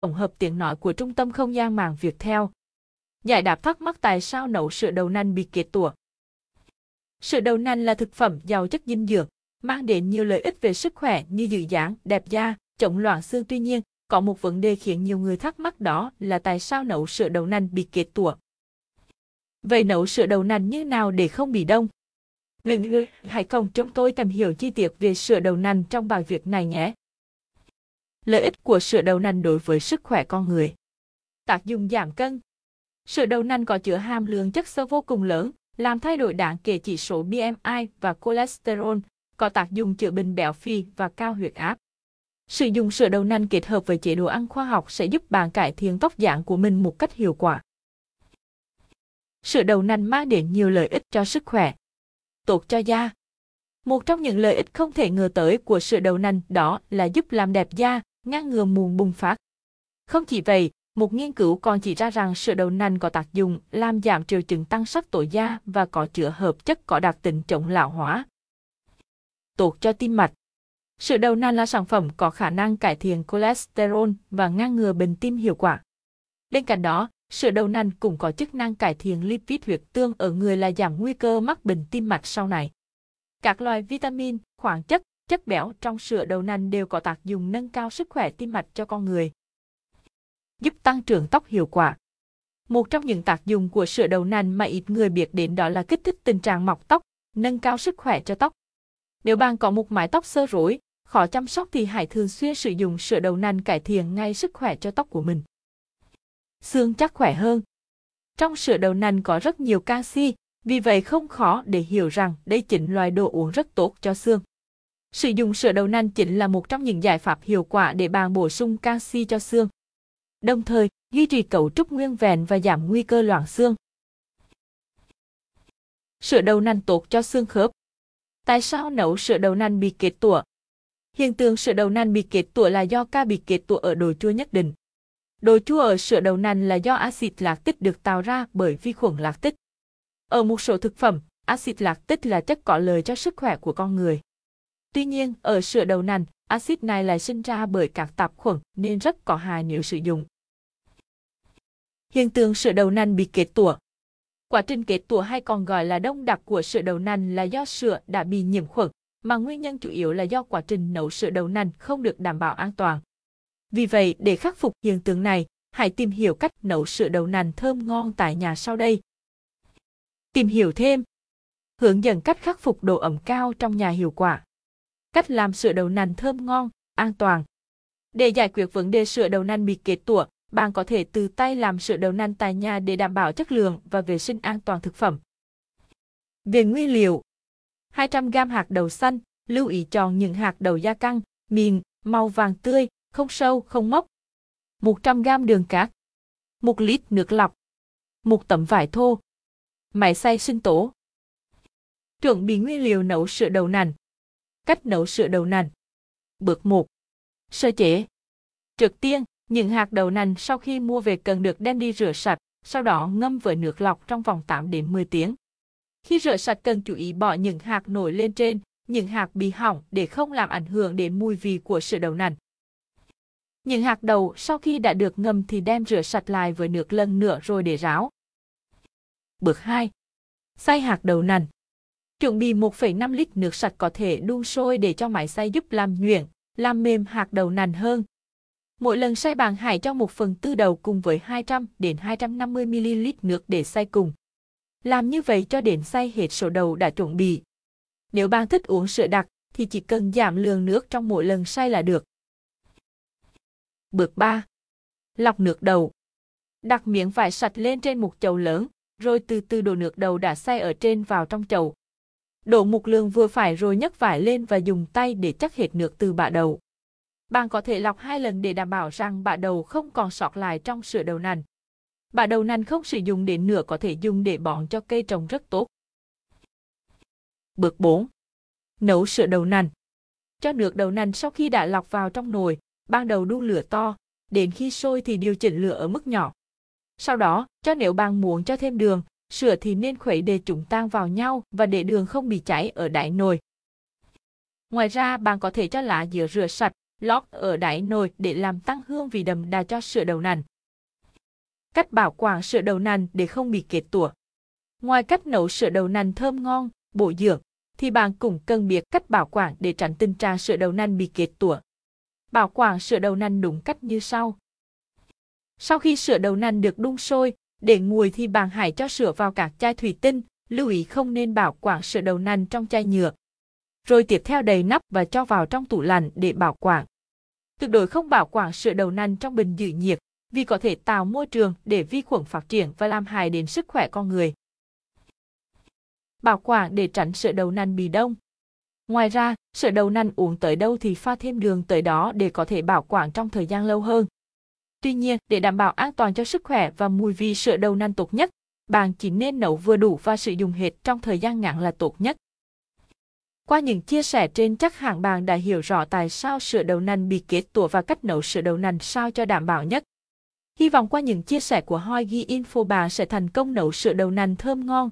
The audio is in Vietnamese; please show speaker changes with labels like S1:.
S1: tổng hợp tiếng nói của Trung tâm Không gian mạng theo. Giải đáp thắc mắc tại sao nấu sữa đậu nành bị kết tủa. Sữa đậu nành là thực phẩm giàu chất dinh dưỡng, mang đến nhiều lợi ích về sức khỏe như giữ dáng, đẹp da, chống loãng xương. Tuy nhiên, có một vấn đề khiến nhiều người thắc mắc đó là tại sao nấu sữa đậu nành bị kết tủa. Vậy nấu sữa đậu nành như nào để không bị đông? Người hãy cùng chúng tôi tìm hiểu chi tiết về sữa đậu nành trong bài viết này nhé. Lợi ích của sữa đậu nành đối với sức khỏe con người. Tác dụng giảm cân. Sữa đậu nành có chứa hàm lượng chất xơ vô cùng lớn, làm thay đổi đáng kể chỉ số BMI và cholesterol, có tác dụng chữa bệnh béo phì và cao huyết áp. Sử dụng sữa đậu nành kết hợp với chế độ ăn khoa học sẽ giúp bạn cải thiện tóc dạng của mình một cách hiệu quả. Sữa đậu nành mang đến nhiều lợi ích cho sức khỏe. Tốt cho da. Một trong những lợi ích không thể ngờ tới của sữa đậu nành đó là giúp làm đẹp da, ngăn ngừa mụn bùng phát. Không chỉ vậy, một nghiên cứu còn chỉ ra rằng sữa đậu nành có tác dụng làm giảm triệu chứng tăng sắc tố da và có chứa hợp chất có đặc tính chống lão hóa. Tốt cho tim mạch. Sữa đậu nành là sản phẩm có khả năng cải thiện cholesterol và ngăn ngừa bệnh tim hiệu quả. Bên cạnh đó, sữa đậu nành cũng có chức năng cải thiện lipid huyết tương ở người là giảm nguy cơ mắc bệnh tim mạch sau này. Các loại vitamin, khoáng chất, chất béo trong sữa đậu nành đều có tác dụng nâng cao sức khỏe tim mạch cho con người. Giúp tăng trưởng tóc hiệu quả. Một trong những tác dụng của sữa đậu nành mà ít người biết đến đó là kích thích tình trạng mọc tóc, nâng cao sức khỏe cho tóc. Nếu bạn có một mái tóc sơ rối, khó chăm sóc thì hãy thường xuyên sử dụng sữa đậu nành cải thiện ngay sức khỏe cho tóc của mình. Xương chắc khỏe hơn. Trong sữa đậu nành có rất nhiều canxi, vì vậy không khó để hiểu rằng đây chính loại đồ uống rất tốt cho xương. Sử dụng sữa đậu nành chính là một trong những giải pháp hiệu quả để bạn bổ sung canxi cho xương. Đồng thời, duy trì cấu trúc nguyên vẹn và giảm nguy cơ loãng xương. Sữa đậu nành tốt cho xương khớp. Tại sao nấu sữa đậu nành bị kết tủa? Hiện tượng sữa đậu nành bị kết tủa là do ca bị kết tủa ở độ chua nhất định. Độ chua ở sữa đậu nành là do axit lactic được tạo ra bởi vi khuẩn lactic. Ở một số thực phẩm, axit lactic là chất có lợi cho sức khỏe của con người. Tuy nhiên, ở sữa đậu nành, axit này lại sinh ra bởi các tạp khuẩn nên rất có hại nếu sử dụng. Hiện tượng sữa đậu nành bị kết tủa Quá trình kết tủa hay còn gọi là đông đặc của sữa đậu nành là do sữa đã bị nhiễm khuẩn, mà nguyên nhân chủ yếu là do quá trình nấu sữa đậu nành không được đảm bảo an toàn. Vì vậy, để khắc phục hiện tượng này, hãy tìm hiểu cách nấu sữa đậu nành thơm ngon tại nhà sau đây. Tìm hiểu thêm Hướng dẫn cách khắc phục độ ẩm cao trong nhà hiệu quả. Cách làm sữa đậu nành thơm ngon, an toàn. Để giải quyết vấn đề sữa đậu nành bị kết tủa, bạn có thể từ tay làm sữa đậu nành tại nhà để đảm bảo chất lượng và vệ sinh an toàn thực phẩm. Về nguyên liệu 200g hạt đậu xanh, lưu ý chọn những hạt đậu da căng, mịn, màu vàng tươi, không sâu, không mốc. 100g đường cát. 1 lít nước lọc. Một tấm vải thô. Máy xay sinh tố. Chuẩn bị nguyên liệu nấu sữa đậu nành. Cách nấu sữa đậu nành. Bước 1. Sơ chế. Trước tiên, những hạt đậu nành sau khi mua về cần được đem đi rửa sạch, sau đó ngâm với nước lọc trong vòng 8 đến 10 tiếng. Khi rửa sạch cần chú ý bỏ những hạt nổi lên trên, những hạt bị hỏng để không làm ảnh hưởng đến mùi vị của sữa đậu nành. Những hạt đậu sau khi đã được ngâm thì đem rửa sạch lại với nước lần nữa rồi để ráo. Bước 2. Xay hạt đậu nành. Chuẩn bị 1,5 lít nước sạch có thể đun sôi để cho máy xay giúp làm nhuyễn, làm mềm hạt đậu nành hơn. Mỗi lần xay bạn hãy cho 1 phần tư đầu cùng với 200 đến 250 ml nước để xay cùng. Làm như vậy cho đến xay hết số đầu đã chuẩn bị. Nếu bạn thích uống sữa đặc thì chỉ cần giảm lượng nước trong mỗi lần xay là được. Bước 3. Lọc nước đầu. Đặt miếng vải sạch lên trên một chậu lớn, rồi từ từ đổ nước đầu đã xay ở trên vào trong chậu. Đổ mục lương vừa phải rồi nhấc vải lên và dùng tay để chắc hết nước từ bạ đầu. Bạn có thể lọc hai lần để đảm bảo rằng bạ đầu không còn sót lại trong sữa đầu nành. Bạ đầu nành không sử dụng đến nửa có thể dùng để bón cho cây trồng rất tốt. Bước 4. Nấu sữa đầu nành. Cho nước đầu nành sau khi đã lọc vào trong nồi, ban đầu đun lửa to, đến khi sôi thì điều chỉnh lửa ở mức nhỏ. Sau đó, cho nếu bạn muốn cho thêm đường, sửa thì nên khuấy để chúng tan vào nhau và để đường không bị cháy ở đáy nồi. Ngoài ra, bạn có thể cho lá dừa rửa sạch, lót ở đáy nồi để làm tăng hương vị đậm đà cho sữa đậu nành. Cách bảo quản sữa đậu nành để không bị kết tủa. Ngoài cách nấu sữa đậu nành thơm ngon, bổ dưỡng, thì bạn cũng cần biết cách bảo quản để tránh tình trạng sữa đậu nành bị kết tủa. Bảo quản sữa đậu nành đúng cách như sau. Sau khi sữa đậu nành được đun sôi, để nguội thì bạn hãy cho sữa vào các chai thủy tinh, lưu ý không nên bảo quản sữa đậu nành trong chai nhựa. Rồi tiếp theo đầy nắp và cho vào trong tủ lạnh để bảo quản. Tuyệt đối không bảo quản sữa đậu nành trong bình giữ nhiệt, vì có thể tạo môi trường để vi khuẩn phát triển và làm hại đến sức khỏe con người. Bảo quản để tránh sữa đậu nành bị đông. Ngoài ra, sữa đậu nành uống tới đâu thì pha thêm đường tới đó để có thể bảo quản trong thời gian lâu hơn. Tuy nhiên, để đảm bảo an toàn cho sức khỏe và mùi vị sữa đậu nành tốt nhất, bạn chỉ nên nấu vừa đủ và sử dụng hết trong thời gian ngắn là tốt nhất. Qua những chia sẻ trên chắc hẳn bạn đã hiểu rõ tại sao sữa đậu nành bị kết tủa và cách nấu sữa đậu nành sao cho đảm bảo nhất. Hy vọng qua những chia sẻ của Hoi Ghi Info bạn sẽ thành công nấu sữa đậu nành thơm ngon,